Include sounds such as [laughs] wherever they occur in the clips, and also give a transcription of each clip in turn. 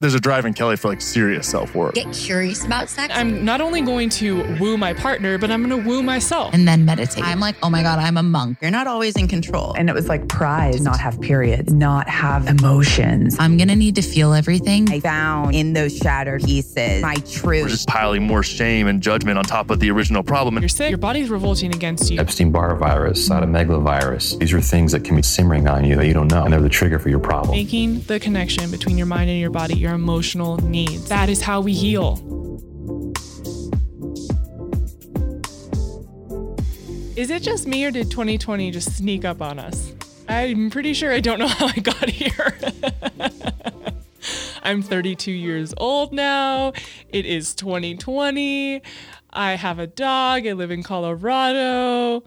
There's a drive in Kelli for like serious self work. Get curious about sex. I'm not only going to woo my partner, but I'm going to woo myself. and then meditate. I'm like, oh my God, I'm a monk. You're not always in control. And it was like pride not have periods, not have emotions. I'm going to need to feel everything. I found in those shattered pieces my We're truth. just piling more shame and judgment on top of the original problem. You're sick. Your body's revolting against you. Epstein Barr virus, cytomegalovirus. These are things that can be simmering on you that you don't know, and they're the trigger for your problem. Making the connection between your mind and your body, your emotional needs. That is how we heal. Is it just me or did 2020 just sneak up on us? I'm pretty sure I don't know [laughs] how I got here. [laughs] I'm 32 years old now. It is 2020. I have a dog. I live in Colorado.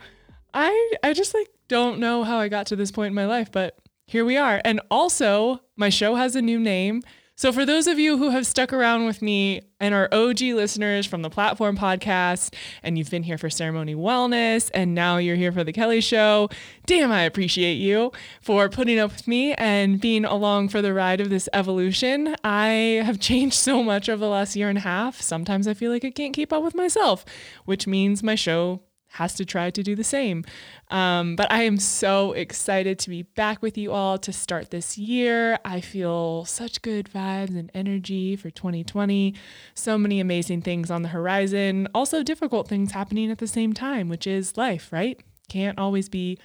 I I just like don't know how I got to this point in my life, but here we are. And also, my show has a new name. So for those of you who have stuck around with me and are OG listeners from the platform podcast, and you've been here for ceremony wellness, and now you're here for the Kelli show, damn, I appreciate you for putting up with me and being along for the ride of this evolution. I have changed so much over the last year and a half. Sometimes I feel like I can't keep up with myself, which means my show has to try to do the same. Um, but I am so excited to be back with you all to start this year. I feel such good vibes and energy for 2020. So many amazing things on the horizon. Also, difficult things happening at the same time, which is life, right? Can't always be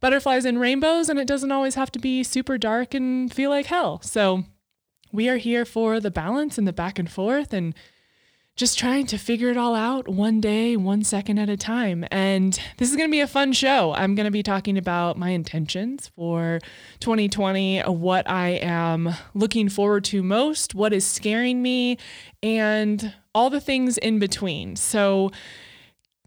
butterflies and rainbows, and it doesn't always have to be super dark and feel like hell. So, we are here for the balance and the back and forth and just trying to figure it all out one day, one second at a time. And this is going to be a fun show. I'm going to be talking about my intentions for 2020, what I am looking forward to most, what is scaring me, and all the things in between. So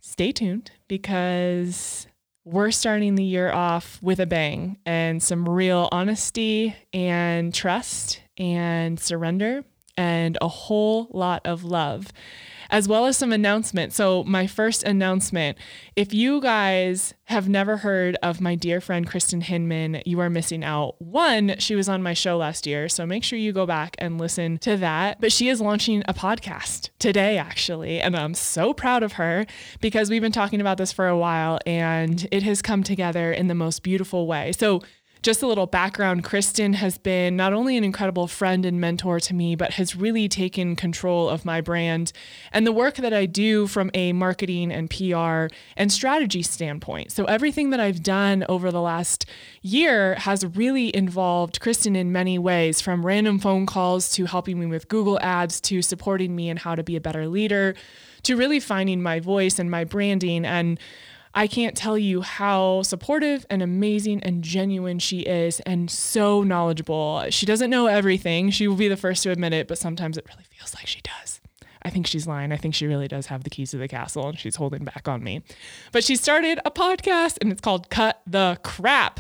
stay tuned because we're starting the year off with a bang and some real honesty and trust and surrender and a whole lot of love, as well as some announcements. So, my first announcement if you guys have never heard of my dear friend Kristen Hinman, you are missing out. One, she was on my show last year, so make sure you go back and listen to that. But she is launching a podcast today, actually, and I'm so proud of her because we've been talking about this for a while and it has come together in the most beautiful way. So, just a little background Kristen has been not only an incredible friend and mentor to me, but has really taken control of my brand and the work that I do from a marketing and PR and strategy standpoint. So, everything that I've done over the last year has really involved Kristen in many ways from random phone calls to helping me with Google ads to supporting me in how to be a better leader to really finding my voice and my branding. And I can't tell you how supportive and amazing and genuine she is and so knowledgeable. She doesn't know everything. She will be the first to admit it, but sometimes it really feels like she does. I think she's lying. I think she really does have the keys to the castle and she's holding back on me. But she started a podcast and it's called Cut the Crap.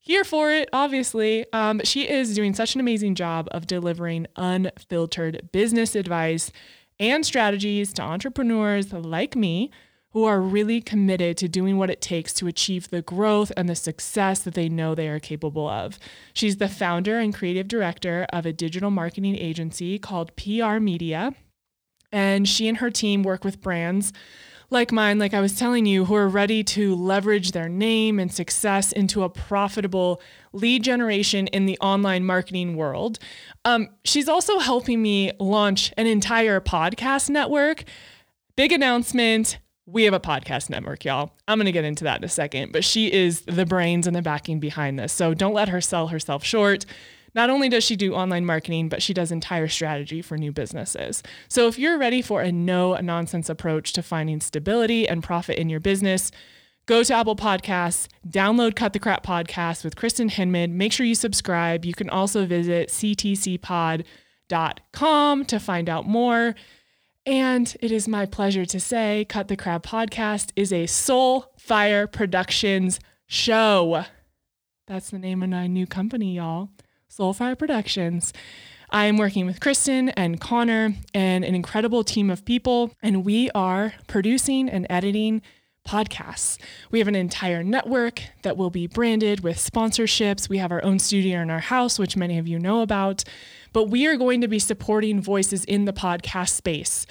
Here for it, obviously. Um, she is doing such an amazing job of delivering unfiltered business advice and strategies to entrepreneurs like me who are really committed to doing what it takes to achieve the growth and the success that they know they are capable of. She's the founder and creative director of a digital marketing agency called PR Media. And she and her team work with brands like mine, like I was telling you, who are ready to leverage their name and success into a profitable lead generation in the online marketing world. Um, she's also helping me launch an entire podcast network. Big announcement. We have a podcast network, y'all. I'm going to get into that in a second, but she is the brains and the backing behind this. So don't let her sell herself short. Not only does she do online marketing, but she does entire strategy for new businesses. So if you're ready for a no nonsense approach to finding stability and profit in your business, go to Apple Podcasts, download Cut the Crap podcast with Kristen Hinman. Make sure you subscribe. You can also visit ctcpod.com to find out more. And it is my pleasure to say Cut the Crap podcast is a Soul Fire Productions show. That's the name of my new company, y'all. Soulfire Productions. I am working with Kristen and Connor and an incredible team of people, and we are producing and editing podcasts. We have an entire network that will be branded with sponsorships. We have our own studio in our house, which many of you know about. But we are going to be supporting voices in the podcast space,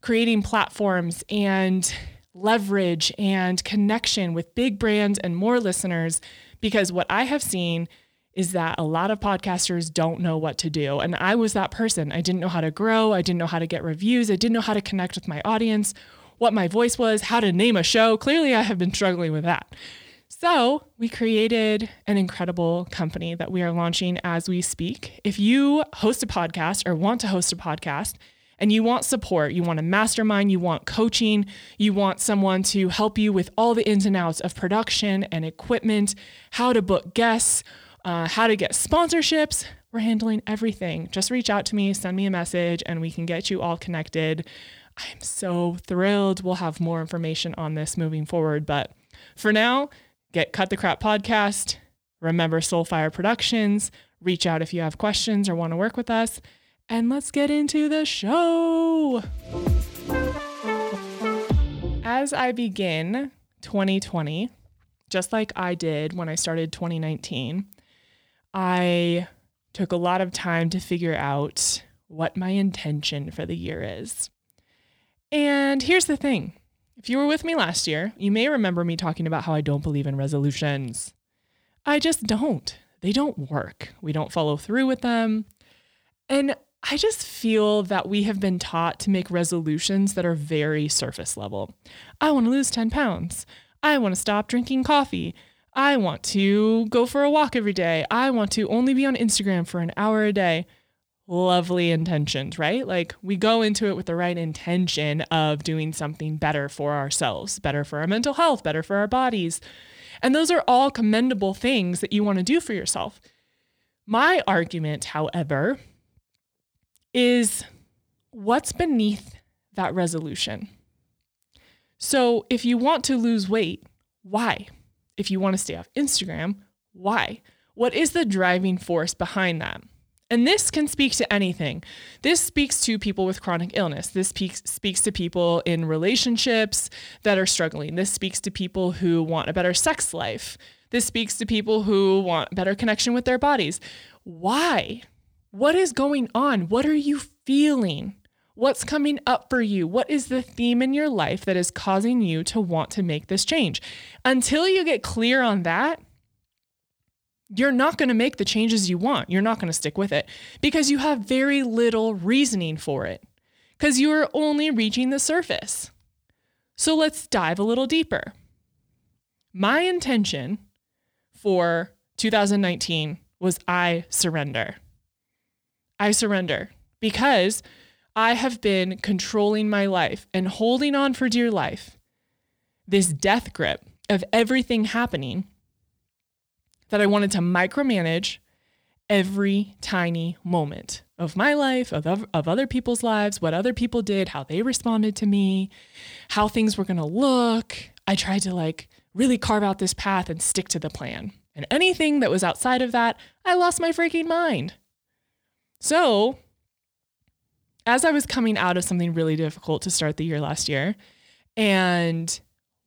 creating platforms and leverage and connection with big brands and more listeners. Because what I have seen is that a lot of podcasters don't know what to do. And I was that person. I didn't know how to grow, I didn't know how to get reviews, I didn't know how to connect with my audience, what my voice was, how to name a show. Clearly, I have been struggling with that. So, we created an incredible company that we are launching as we speak. If you host a podcast or want to host a podcast, and you want support, you want a mastermind, you want coaching, you want someone to help you with all the ins and outs of production and equipment, how to book guests, uh, how to get sponsorships. We're handling everything. Just reach out to me, send me a message, and we can get you all connected. I'm so thrilled. We'll have more information on this moving forward. But for now, get Cut the Crap podcast. Remember Soulfire Productions. Reach out if you have questions or want to work with us and let's get into the show. As I begin 2020, just like I did when I started 2019, I took a lot of time to figure out what my intention for the year is. And here's the thing if you were with me last year, you may remember me talking about how I don't believe in resolutions. I just don't. They don't work. We don't follow through with them. And I just feel that we have been taught to make resolutions that are very surface level. I want to lose 10 pounds. I want to stop drinking coffee. I want to go for a walk every day. I want to only be on Instagram for an hour a day. Lovely intentions, right? Like we go into it with the right intention of doing something better for ourselves, better for our mental health, better for our bodies. And those are all commendable things that you want to do for yourself. My argument, however, is what's beneath that resolution. So, if you want to lose weight, why? If you want to stay off Instagram, why? What is the driving force behind that? And this can speak to anything. This speaks to people with chronic illness. This speaks, speaks to people in relationships that are struggling. This speaks to people who want a better sex life. This speaks to people who want better connection with their bodies. Why? What is going on? What are you feeling? What's coming up for you? What is the theme in your life that is causing you to want to make this change? Until you get clear on that, you're not going to make the changes you want. You're not going to stick with it because you have very little reasoning for it because you are only reaching the surface. So let's dive a little deeper. My intention for 2019 was I surrender. I surrender because I have been controlling my life and holding on for dear life, this death grip of everything happening that I wanted to micromanage every tiny moment of my life, of, of other people's lives, what other people did, how they responded to me, how things were going to look. I tried to like really carve out this path and stick to the plan. And anything that was outside of that, I lost my freaking mind. So, as I was coming out of something really difficult to start the year last year and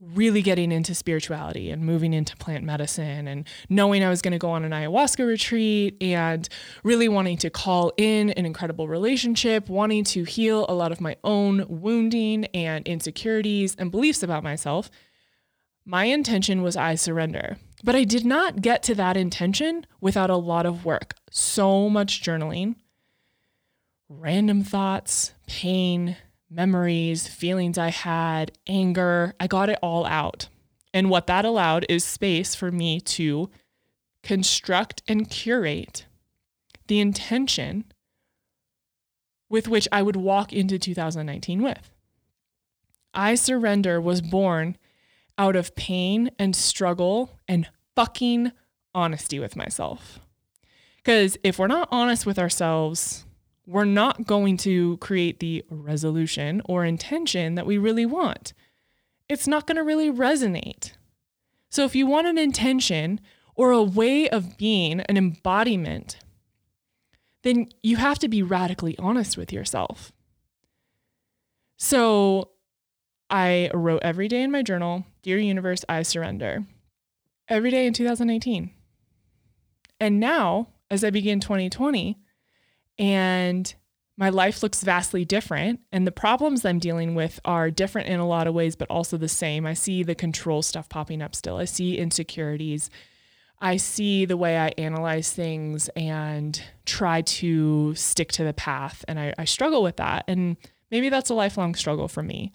really getting into spirituality and moving into plant medicine and knowing I was going to go on an ayahuasca retreat and really wanting to call in an incredible relationship, wanting to heal a lot of my own wounding and insecurities and beliefs about myself, my intention was I surrender. But I did not get to that intention without a lot of work, so much journaling, random thoughts, pain, memories, feelings I had, anger. I got it all out. And what that allowed is space for me to construct and curate the intention with which I would walk into 2019 with. I Surrender was born out of pain and struggle and fucking honesty with myself. Because if we're not honest with ourselves, we're not going to create the resolution or intention that we really want. It's not going to really resonate. So, if you want an intention or a way of being, an embodiment, then you have to be radically honest with yourself. So, I wrote every day in my journal, Dear Universe, I surrender. Every day in 2018. And now, as I begin 2020, and my life looks vastly different, and the problems I'm dealing with are different in a lot of ways, but also the same. I see the control stuff popping up still. I see insecurities. I see the way I analyze things and try to stick to the path. And I, I struggle with that. And maybe that's a lifelong struggle for me.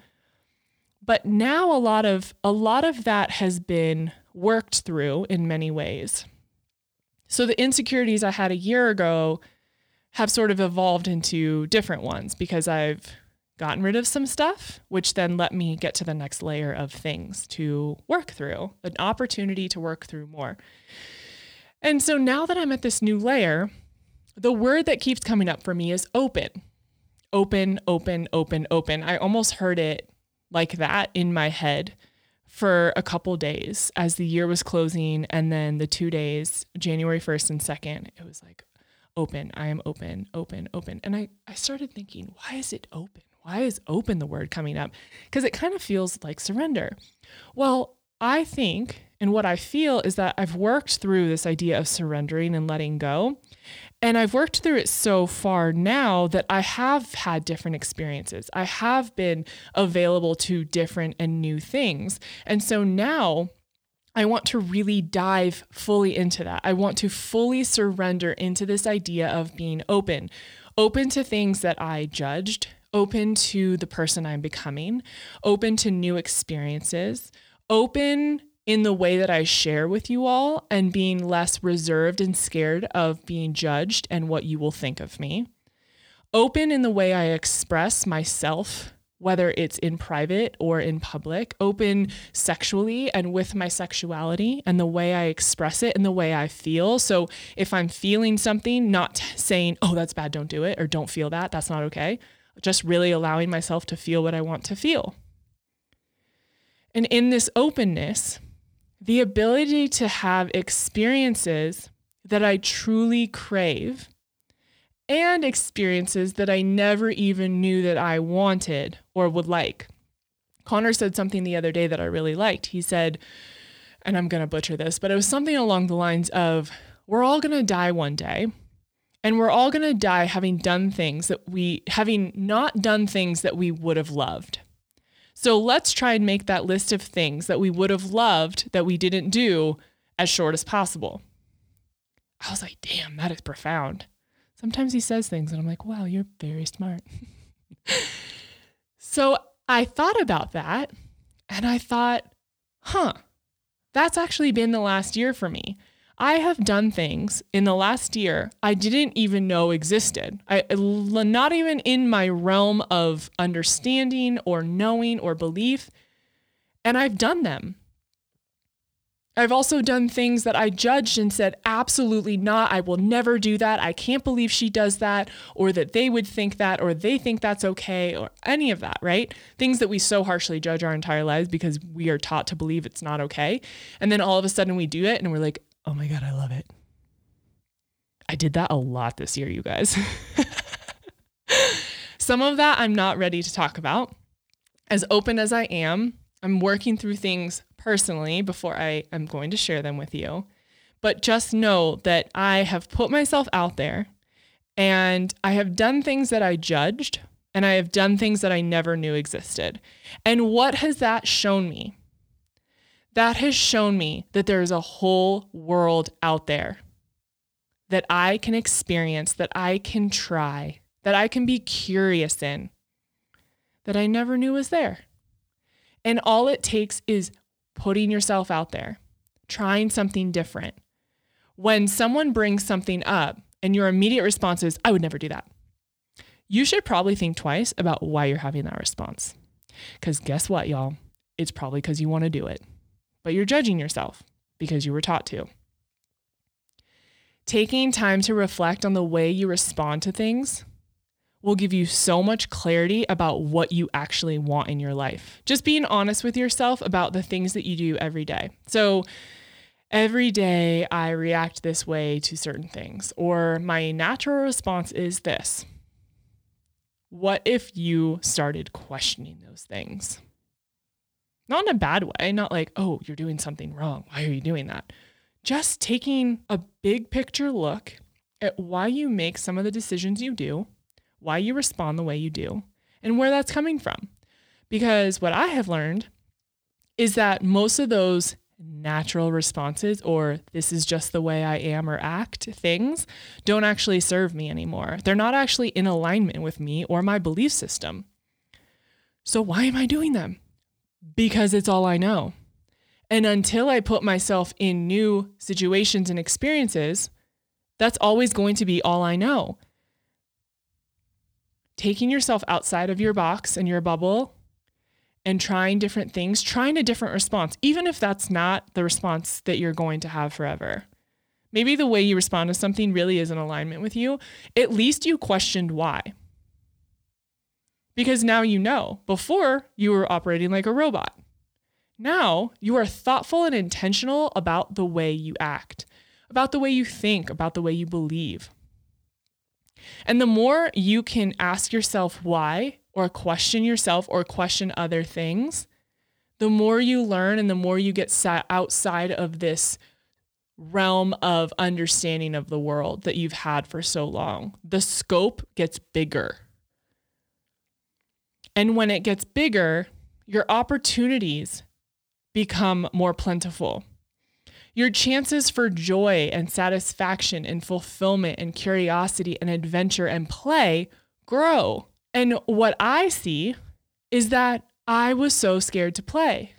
But now a lot of a lot of that has been worked through in many ways. So the insecurities I had a year ago have sort of evolved into different ones because I've gotten rid of some stuff, which then let me get to the next layer of things to work through, an opportunity to work through more. And so now that I'm at this new layer, the word that keeps coming up for me is open. Open, open, open, open. I almost heard it like that in my head for a couple days as the year was closing and then the 2 days, January 1st and 2nd, it was like open. I am open, open, open. And I I started thinking, why is it open? Why is open the word coming up? Because it kind of feels like surrender. Well, I think and what I feel is that I've worked through this idea of surrendering and letting go. And I've worked through it so far now that I have had different experiences. I have been available to different and new things. And so now I want to really dive fully into that. I want to fully surrender into this idea of being open, open to things that I judged, open to the person I'm becoming, open to new experiences, open in the way that I share with you all and being less reserved and scared of being judged and what you will think of me. Open in the way I express myself, whether it's in private or in public. Open sexually and with my sexuality and the way I express it and the way I feel. So if I'm feeling something, not saying, oh, that's bad, don't do it, or don't feel that, that's not okay just really allowing myself to feel what I want to feel. And in this openness, the ability to have experiences that I truly crave and experiences that I never even knew that I wanted or would like. Connor said something the other day that I really liked. He said, and I'm going to butcher this, but it was something along the lines of, We're all going to die one day. And we're all going to die having done things that we, having not done things that we would have loved. So let's try and make that list of things that we would have loved that we didn't do as short as possible. I was like, damn, that is profound. Sometimes he says things and I'm like, wow, you're very smart. [laughs] so I thought about that and I thought, huh, that's actually been the last year for me. I have done things in the last year I didn't even know existed. I not even in my realm of understanding or knowing or belief, and I've done them. I've also done things that I judged and said, absolutely not. I will never do that. I can't believe she does that, or that they would think that, or they think that's okay, or any of that, right? Things that we so harshly judge our entire lives because we are taught to believe it's not okay. And then all of a sudden we do it and we're like, oh my God, I love it. I did that a lot this year, you guys. [laughs] Some of that I'm not ready to talk about. As open as I am, I'm working through things personally before I am going to share them with you. But just know that I have put myself out there and I have done things that I judged and I have done things that I never knew existed. And what has that shown me? that has shown me that there's a whole world out there that I can experience, that I can try, that I can be curious in, that I never knew was there. And all it takes is putting yourself out there, trying something different. When someone brings something up and your immediate response is, I would never do that, you should probably think twice about why you're having that response. Because guess what, y'all? It's probably because you want to do it but you're judging yourself because you were taught to. Taking time to reflect on the way you respond to things will give you so much clarity about what you actually want in your life. Just being honest with yourself about the things that you do every day. So, every day I react this way to certain things, or my natural response is this. What if you started questioning those things? Not in a bad way, not like, oh, you're doing something wrong. Why are you doing that? Just taking a big picture look at why you make some of the decisions you do, why you respond the way you do, and where that's coming from. Because what I have learned is that most of those natural responses or this is just the way I am or act things don't actually serve me anymore. They're not actually in alignment with me or my belief system. So why am I doing them? Because it's all I know. And until I put myself in new situations and experiences, that's always going to be all I know. Taking yourself outside of your box and your bubble and trying different things, trying a different response, even if that's not the response that you're going to have forever. Maybe the way you respond to something really is in alignment with you. At least you questioned why. Because now you know. Before, you were operating like a robot. Now, you are thoughtful and intentional about the way you act, about the way you think, about the way you believe. And the more you can ask yourself why or question yourself or question other things, the more you learn and the more you get outside of this realm of understanding of the world that you've had for so long. The scope gets bigger. And when it gets bigger, your opportunities become more plentiful. Your chances for joy and satisfaction and fulfillment and curiosity and adventure and play grow. And what I see is that I was so scared to play.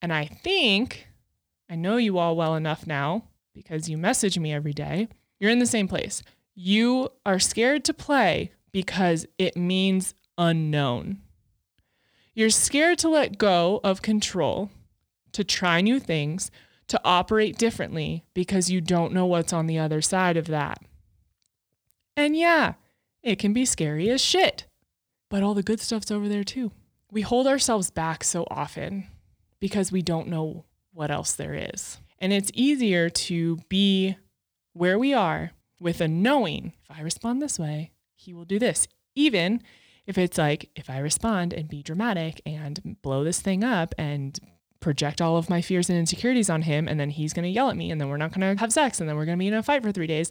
And I think, I know you all well enough now because you message me every day. You're in the same place. You are scared to play because it means unknown. You're scared to let go of control, to try new things, to operate differently because you don't know what's on the other side of that. And yeah, it can be scary as shit. But all the good stuff's over there too. We hold ourselves back so often because we don't know what else there is. And it's easier to be where we are with a knowing if I respond this way, he will do this. Even if it's like, if I respond and be dramatic and blow this thing up and project all of my fears and insecurities on him, and then he's gonna yell at me, and then we're not gonna have sex, and then we're gonna be in a fight for three days.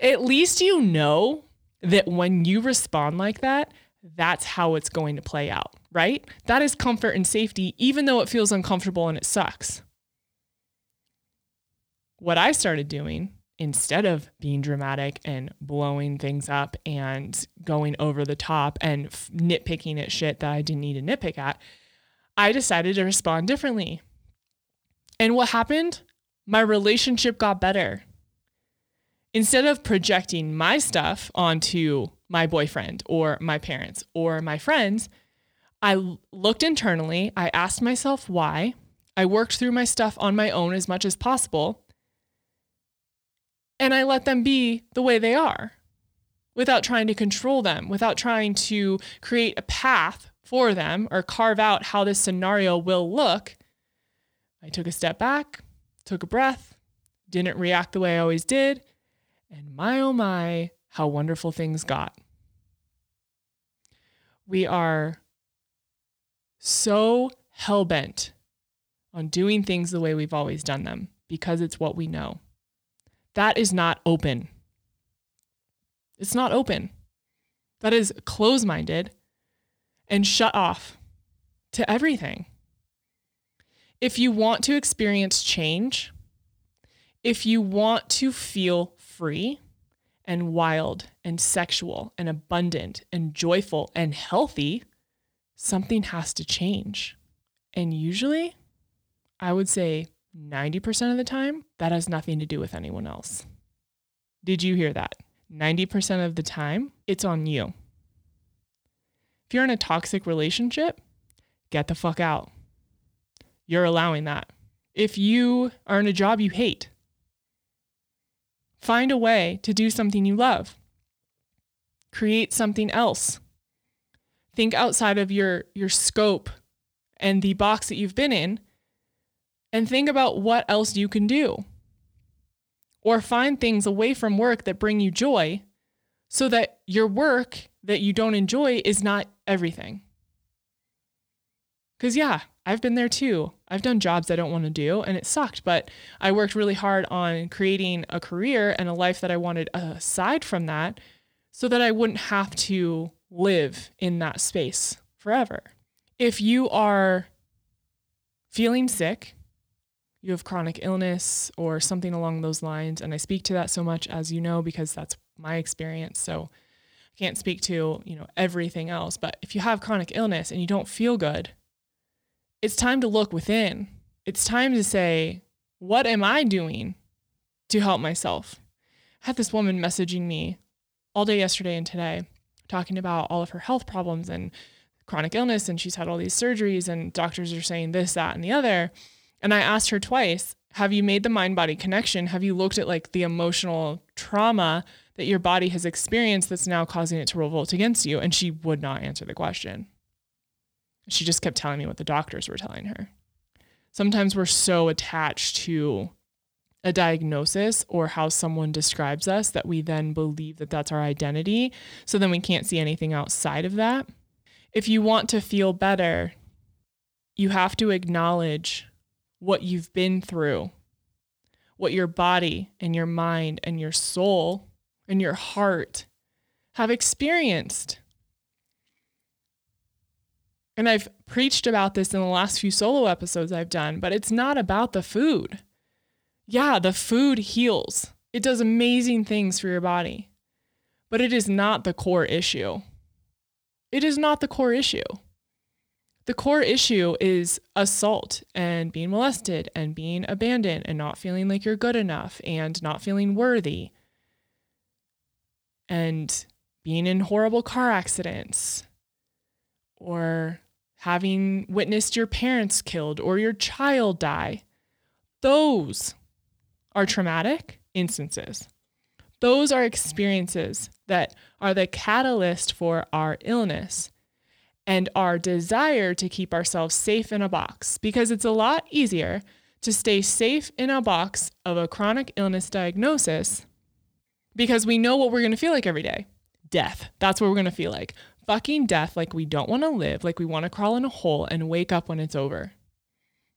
At least you know that when you respond like that, that's how it's going to play out, right? That is comfort and safety, even though it feels uncomfortable and it sucks. What I started doing instead of being dramatic and blowing things up and going over the top and f- nitpicking at shit that I didn't need to nitpick at, I decided to respond differently. And what happened? My relationship got better. Instead of projecting my stuff onto my boyfriend or my parents or my friends, I looked internally. I asked myself why. I worked through my stuff on my own as much as possible. And I let them be the way they are without trying to control them, without trying to create a path for them or carve out how this scenario will look. I took a step back, took a breath, didn't react the way I always did. And my oh my, how wonderful things got. We are so hell bent on doing things the way we've always done them because it's what we know. That is not open. It's not open. That is close minded and shut off to everything. If you want to experience change, if you want to feel free and wild and sexual and abundant and joyful and healthy, something has to change. And usually, I would say 90% of the time, that has nothing to do with anyone else. Did you hear that? 90% of the time, it's on you. If you're in a toxic relationship, get the fuck out. You're allowing that. If you are in a job you hate, find a way to do something you love. Create something else. Think outside of your, your scope and the box that you've been in and think about what else you can do. Or find things away from work that bring you joy so that your work that you don't enjoy is not everything. Because, yeah, I've been there too. I've done jobs I don't want to do and it sucked, but I worked really hard on creating a career and a life that I wanted aside from that so that I wouldn't have to live in that space forever. If you are feeling sick, you have chronic illness or something along those lines, and I speak to that so much as you know because that's my experience. So I can't speak to, you know, everything else, but if you have chronic illness and you don't feel good, it's time to look within. It's time to say, what am I doing to help myself? I had this woman messaging me all day yesterday and today talking about all of her health problems and chronic illness and she's had all these surgeries and doctors are saying this that and the other and i asked her twice have you made the mind body connection have you looked at like the emotional trauma that your body has experienced that's now causing it to revolt against you and she would not answer the question she just kept telling me what the doctors were telling her. Sometimes we're so attached to a diagnosis or how someone describes us that we then believe that that's our identity. So then we can't see anything outside of that. If you want to feel better, you have to acknowledge what you've been through, what your body and your mind and your soul and your heart have experienced. And I've preached about this in the last few solo episodes I've done, but it's not about the food. Yeah, the food heals, it does amazing things for your body, but it is not the core issue. It is not the core issue. The core issue is assault and being molested and being abandoned and not feeling like you're good enough and not feeling worthy and being in horrible car accidents or having witnessed your parents killed or your child die. Those are traumatic instances. Those are experiences that are the catalyst for our illness and our desire to keep ourselves safe in a box because it's a lot easier to stay safe in a box of a chronic illness diagnosis because we know what we're going to feel like every day death. That's what we're going to feel like fucking death like we don't want to live, like we want to crawl in a hole and wake up when it's over.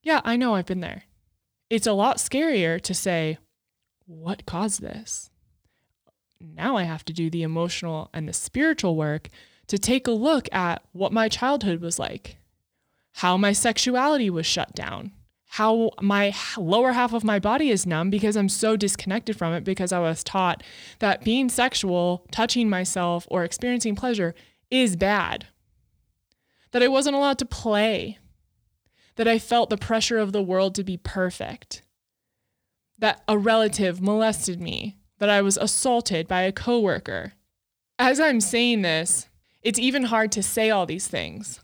Yeah, I know I've been there. It's a lot scarier to say, what caused this? Now I have to do the emotional and the spiritual work to take a look at what my childhood was like, how my sexuality was shut down, how my lower half of my body is numb because I'm so disconnected from it because I was taught that being sexual, touching myself, or experiencing pleasure is bad. That I wasn't allowed to play. That I felt the pressure of the world to be perfect. That a relative molested me. That I was assaulted by a coworker. As I'm saying this, it's even hard to say all these things.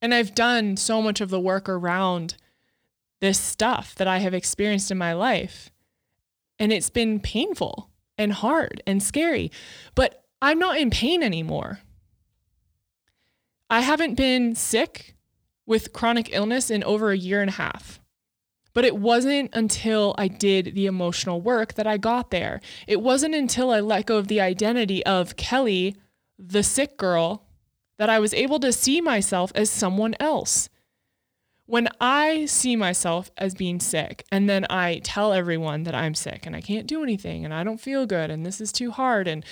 And I've done so much of the work around this stuff that I have experienced in my life. And it's been painful and hard and scary. But I'm not in pain anymore. I haven't been sick with chronic illness in over a year and a half. But it wasn't until I did the emotional work that I got there. It wasn't until I let go of the identity of Kelli, the sick girl, that I was able to see myself as someone else. When I see myself as being sick and then I tell everyone that I'm sick and I can't do anything and I don't feel good and this is too hard and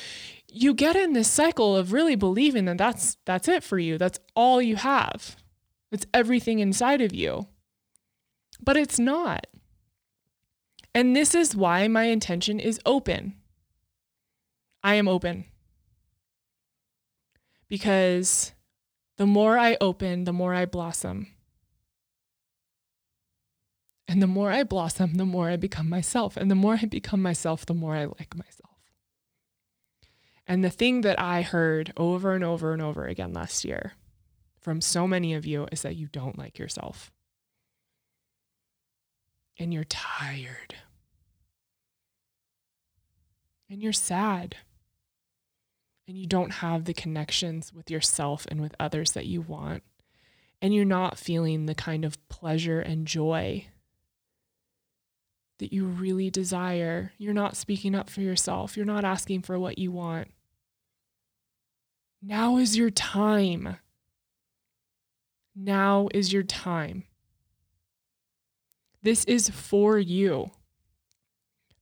you get in this cycle of really believing that that's that's it for you. That's all you have. It's everything inside of you. But it's not. And this is why my intention is open. I am open. Because the more I open, the more I blossom. And the more I blossom, the more I become myself. And the more I become myself, the more I like myself. And the thing that I heard over and over and over again last year from so many of you is that you don't like yourself. And you're tired. And you're sad. And you don't have the connections with yourself and with others that you want. And you're not feeling the kind of pleasure and joy that you really desire. You're not speaking up for yourself. You're not asking for what you want. Now is your time. Now is your time. This is for you.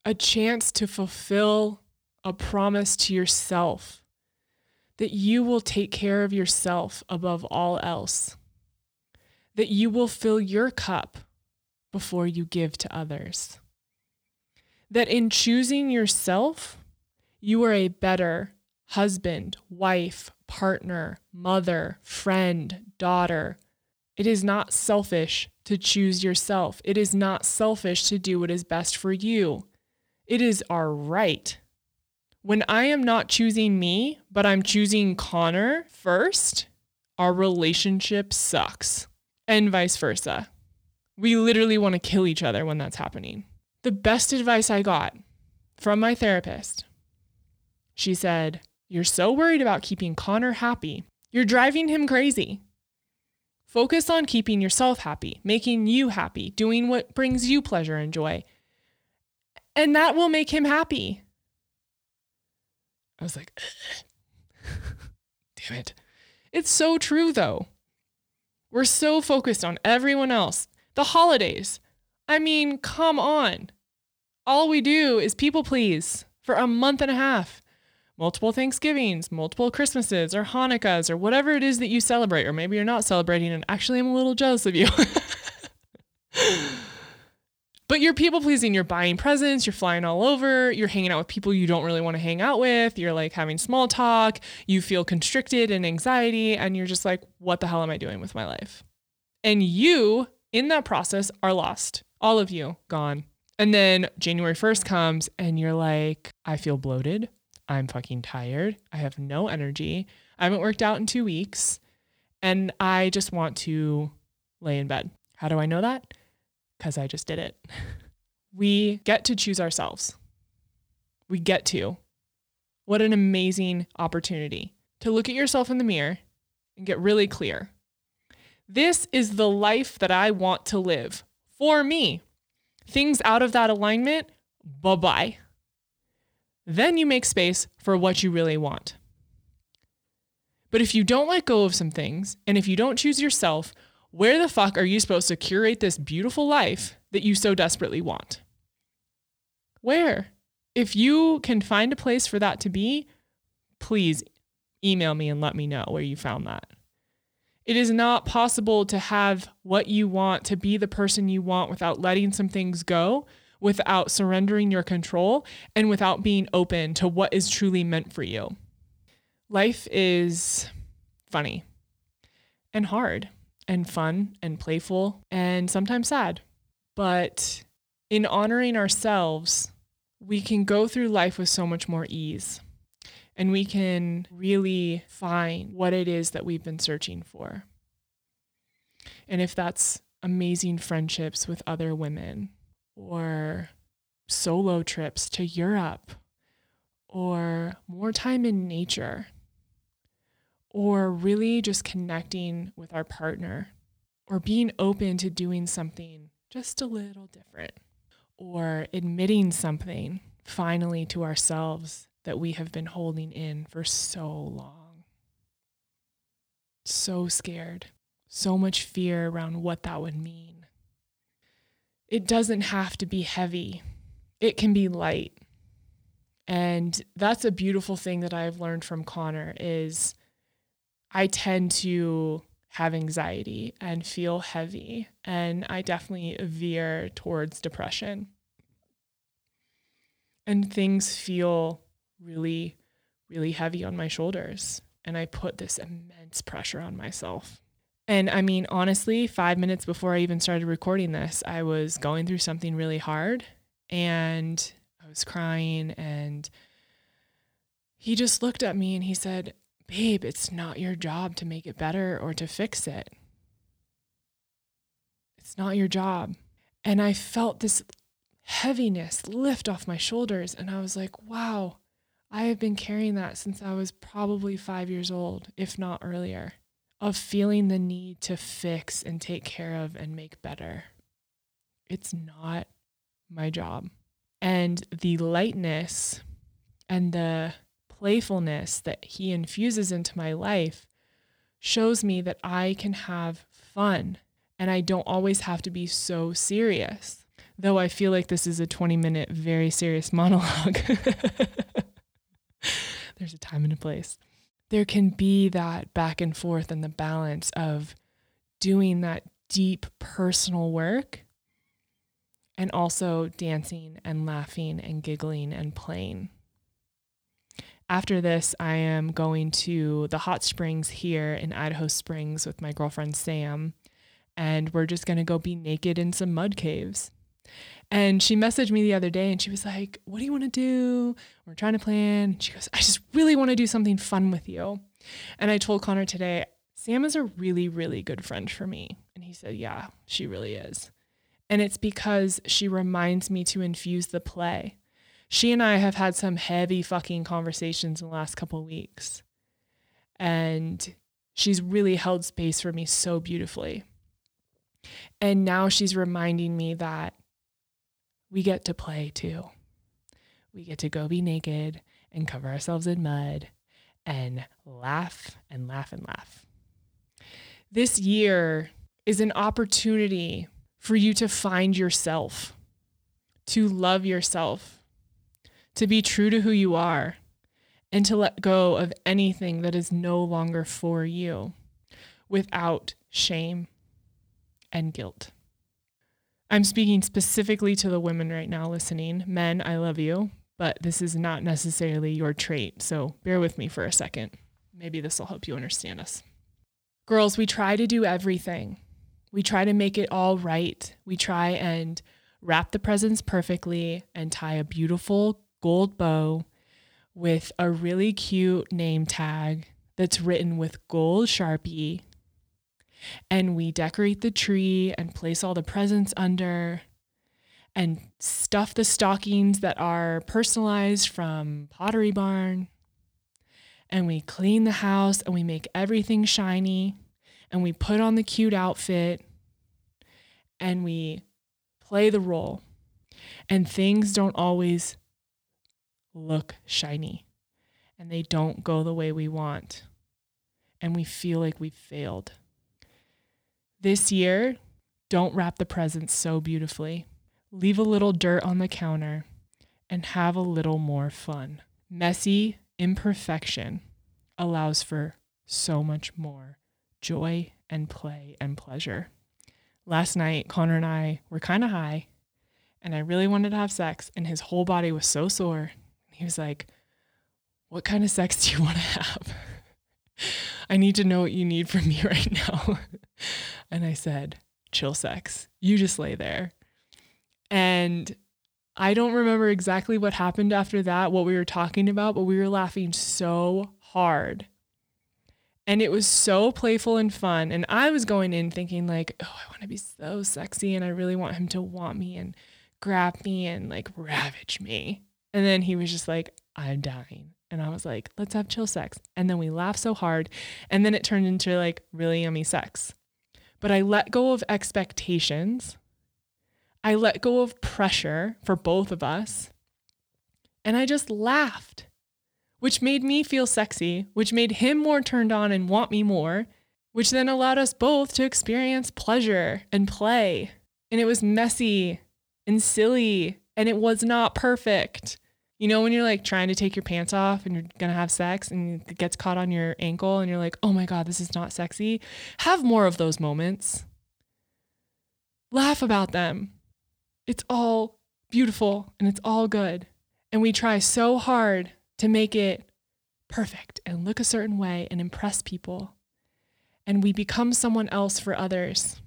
A chance to fulfill a promise to yourself that you will take care of yourself above all else, that you will fill your cup before you give to others, that in choosing yourself, you are a better husband, wife, partner, mother, friend, daughter. It is not selfish to choose yourself. It is not selfish to do what is best for you. It is our right. When I am not choosing me, but I'm choosing Connor first, our relationship sucks, and vice versa. We literally want to kill each other when that's happening. The best advice I got from my therapist she said, You're so worried about keeping Connor happy. You're driving him crazy. Focus on keeping yourself happy, making you happy, doing what brings you pleasure and joy. And that will make him happy. I was like, [laughs] damn it. It's so true, though. We're so focused on everyone else. The holidays. I mean, come on. All we do is people please for a month and a half multiple Thanksgivings, multiple Christmases, or Hanukkahs, or whatever it is that you celebrate, or maybe you're not celebrating, and actually, I'm a little jealous of you. [laughs] but you're people pleasing, you're buying presents, you're flying all over, you're hanging out with people you don't really want to hang out with, you're like having small talk, you feel constricted and anxiety, and you're just like, what the hell am I doing with my life? And you, in that process, are lost. All of you, gone. And then January 1st comes, and you're like, I feel bloated. I'm fucking tired. I have no energy. I haven't worked out in two weeks. And I just want to lay in bed. How do I know that? Because I just did it. [laughs] we get to choose ourselves. We get to. What an amazing opportunity to look at yourself in the mirror and get really clear. This is the life that I want to live for me. Things out of that alignment, bye bye. Then you make space for what you really want. But if you don't let go of some things, and if you don't choose yourself, where the fuck are you supposed to curate this beautiful life that you so desperately want? Where? If you can find a place for that to be, please email me and let me know where you found that. It is not possible to have what you want, to be the person you want without letting some things go without surrendering your control and without being open to what is truly meant for you. Life is funny and hard and fun and playful and sometimes sad. But in honoring ourselves, we can go through life with so much more ease and we can really find what it is that we've been searching for. And if that's amazing friendships with other women, or solo trips to Europe or more time in nature or really just connecting with our partner or being open to doing something just a little different or admitting something finally to ourselves that we have been holding in for so long. So scared, so much fear around what that would mean it doesn't have to be heavy, it can be light. And that's a beautiful thing that I've learned from Connor is I tend to have anxiety and feel heavy and I definitely veer towards depression. And things feel really really heavy on my shoulders and I put this immense pressure on myself. And I mean, honestly, five minutes before I even started recording this, I was going through something really hard and I was crying. And he just looked at me and he said, Babe, it's not your job to make it better or to fix it. It's not your job. And I felt this heaviness lift off my shoulders. And I was like, wow, I have been carrying that since I was probably five years old, if not earlier of feeling the need to fix and take care of and make better. It's not my job. And the lightness and the playfulness that he infuses into my life shows me that I can have fun. And I don't always have to be so serious. Though I feel like this is a 20 minute, very serious monologue. [laughs] There's a time and a place. There can be that back and forth and the balance of doing that deep personal work and also dancing and laughing and giggling and playing. After this, I am going to the hot springs here in Idaho Springs with my girlfriend Sam, and we're just going to go be naked in some mud caves. And she messaged me the other day and she was like, What do you want to do? We're trying to plan. She goes, I just really want to do something fun with you. And I told Connor today, Sam is a really, really good friend for me. And he said, Yeah, she really is. And it's because she reminds me to infuse the play. She and I have had some heavy fucking conversations in the last couple weeks. And she's really held space for me so beautifully. And now she's reminding me that we get to play too. We get to go be naked and cover ourselves in mud and laugh and laugh and laugh. This year is an opportunity for you to find yourself, to love yourself, to be true to who you are, and to let go of anything that is no longer for you without shame and guilt. I'm speaking specifically to the women right now listening. Men, I love you, but this is not necessarily your trait. So bear with me for a second. Maybe this will help you understand us. Girls, we try to do everything. We try to make it all right. We try and wrap the presents perfectly and tie a beautiful gold bow with a really cute name tag that's written with gold Sharpie and we decorate the tree and place all the presents under and stuff the stockings that are personalized from Pottery Barn. And we clean the house and we make everything shiny and we put on the cute outfit and we play the role. And things don't always look shiny and they don't go the way we want. And we feel like we've failed. This year, don't wrap the presents so beautifully. Leave a little dirt on the counter and have a little more fun. Messy imperfection allows for so much more joy and play and pleasure. Last night, Connor and I were kind of high, and I really wanted to have sex, and his whole body was so sore. He was like, What kind of sex [laughs] do you want to have? I need to know what you need from me right now. [laughs] and I said, chill sex. You just lay there. And I don't remember exactly what happened after that, what we were talking about, but we were laughing so hard. And it was so playful and fun. And I was going in thinking, like, oh, I want to be so sexy and I really want him to want me and grab me and like ravage me. And then he was just like, I'm dying. And I was like, let's have chill sex. And then we laughed so hard. And then it turned into like really yummy sex. But I let go of expectations. I let go of pressure for both of us. And I just laughed, which made me feel sexy, which made him more turned on and want me more, which then allowed us both to experience pleasure and play. And it was messy and silly, and it was not perfect. You know, when you're like trying to take your pants off and you're to have sex and it gets caught on your ankle and you're like, oh my God, this is not sexy. Have more of those moments. Laugh about them. It's all beautiful and it's all good. And we try so hard to make it perfect and look a certain way and impress people. And we become someone else for others.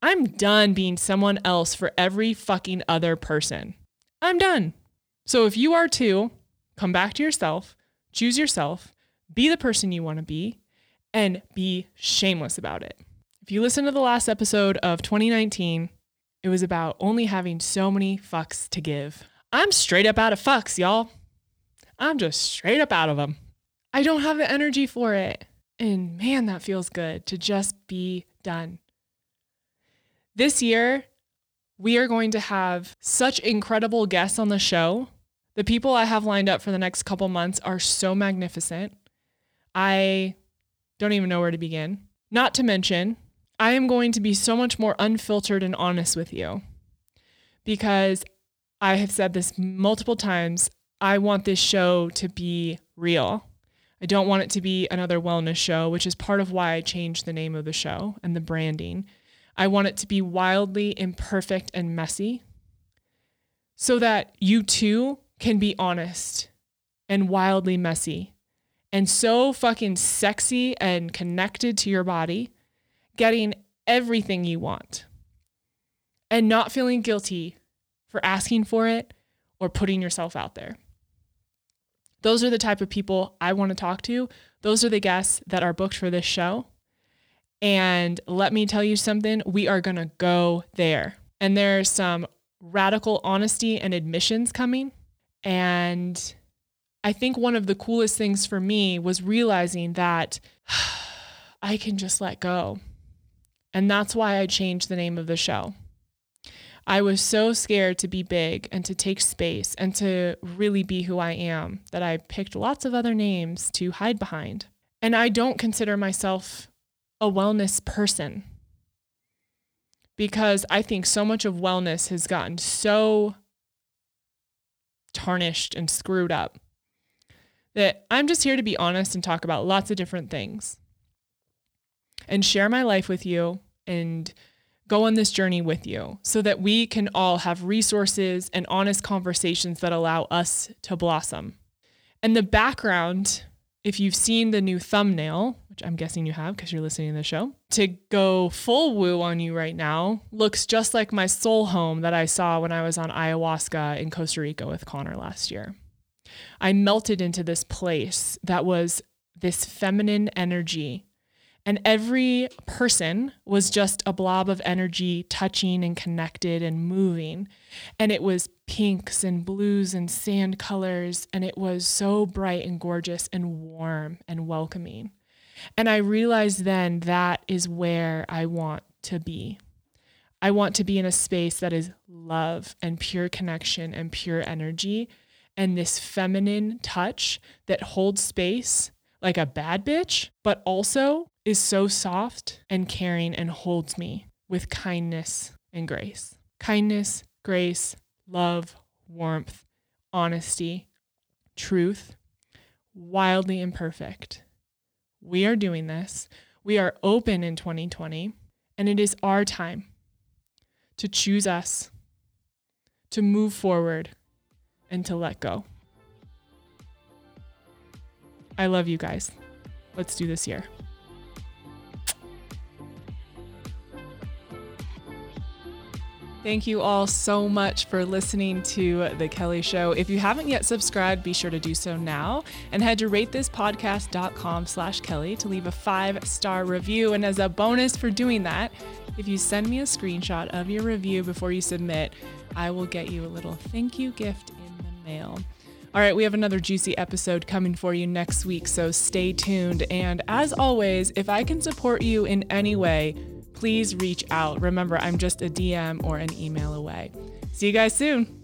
I'm done being someone else for every fucking other person. I'm done. So if you are too, come back to yourself, choose yourself, be the person you want to be, and be shameless about it. If you listen to the last episode of 2019, it was about only having so many fucks to give. I'm straight up out of fucks, y'all. I'm just straight up out of them. I don't have the energy for it. And man, that feels good to just be done. This year, we are going to have such incredible guests on the show. The people I have lined up for the next couple months are so magnificent. I don't even know where to begin. Not to mention, I am going to be so much more unfiltered and honest with you because I have said this multiple times. I want this show to be real. I don't want it to be another wellness show, which is part of why I changed the name of the show and the branding. I want it to be wildly imperfect and messy so that you too can be honest and wildly messy and so fucking sexy and connected to your body, getting everything you want and not feeling guilty for asking for it or putting yourself out there. Those are the type of people I want to talk to. Those are the guests that are booked for this show. And let me tell you something, we are going to go there. And there's some radical honesty and admissions coming. And I think one of the coolest things for me was realizing that [sighs] I can just let go. And that's why I changed the name of the show. I was so scared to be big and to take space and to really be who I am that I picked lots of other names to hide behind. And I don't consider myself a wellness person because I think so much of wellness has gotten so tarnished and screwed up that I'm just here to be honest and talk about lots of different things and share my life with you and go on this journey with you so that we can all have resources and honest conversations that allow us to blossom. And the background, if you've seen the new thumbnail, which I'm guessing you have because you're listening to the show, to go full woo on you right now, looks just like my soul home that I saw when I was on ayahuasca in Costa Rica with Connor last year. I melted into this place that was this feminine energy and every person was just a blob of energy touching and connected and moving. And it was pinks and blues and sand colors. And it was so bright and gorgeous and warm and welcoming. And I realized then that is where I want to be. I want to be in a space that is love and pure connection and pure energy and this feminine touch that holds space like a bad bitch, but also is so soft and caring and holds me with kindness and grace. Kindness, grace, love, warmth, honesty, truth, wildly imperfect. We are doing this. We are open in 2020, and it is our time to choose us, to move forward, and to let go. I love you guys. Let's do this year. Thank you all so much for listening to The Kelli Show. If you haven't yet subscribed, be sure to do so now and head to ratethispodcast.com slash Kelli to leave a five-star review. And as a bonus for doing that, if you send me a screenshot of your review before you submit, I will get you a little thank you gift in the mail. All right, we have another juicy episode coming for you next week, so stay tuned. And as always, if I can support you in any way, please reach out. Remember, I'm just a DM or an email away. See you guys soon.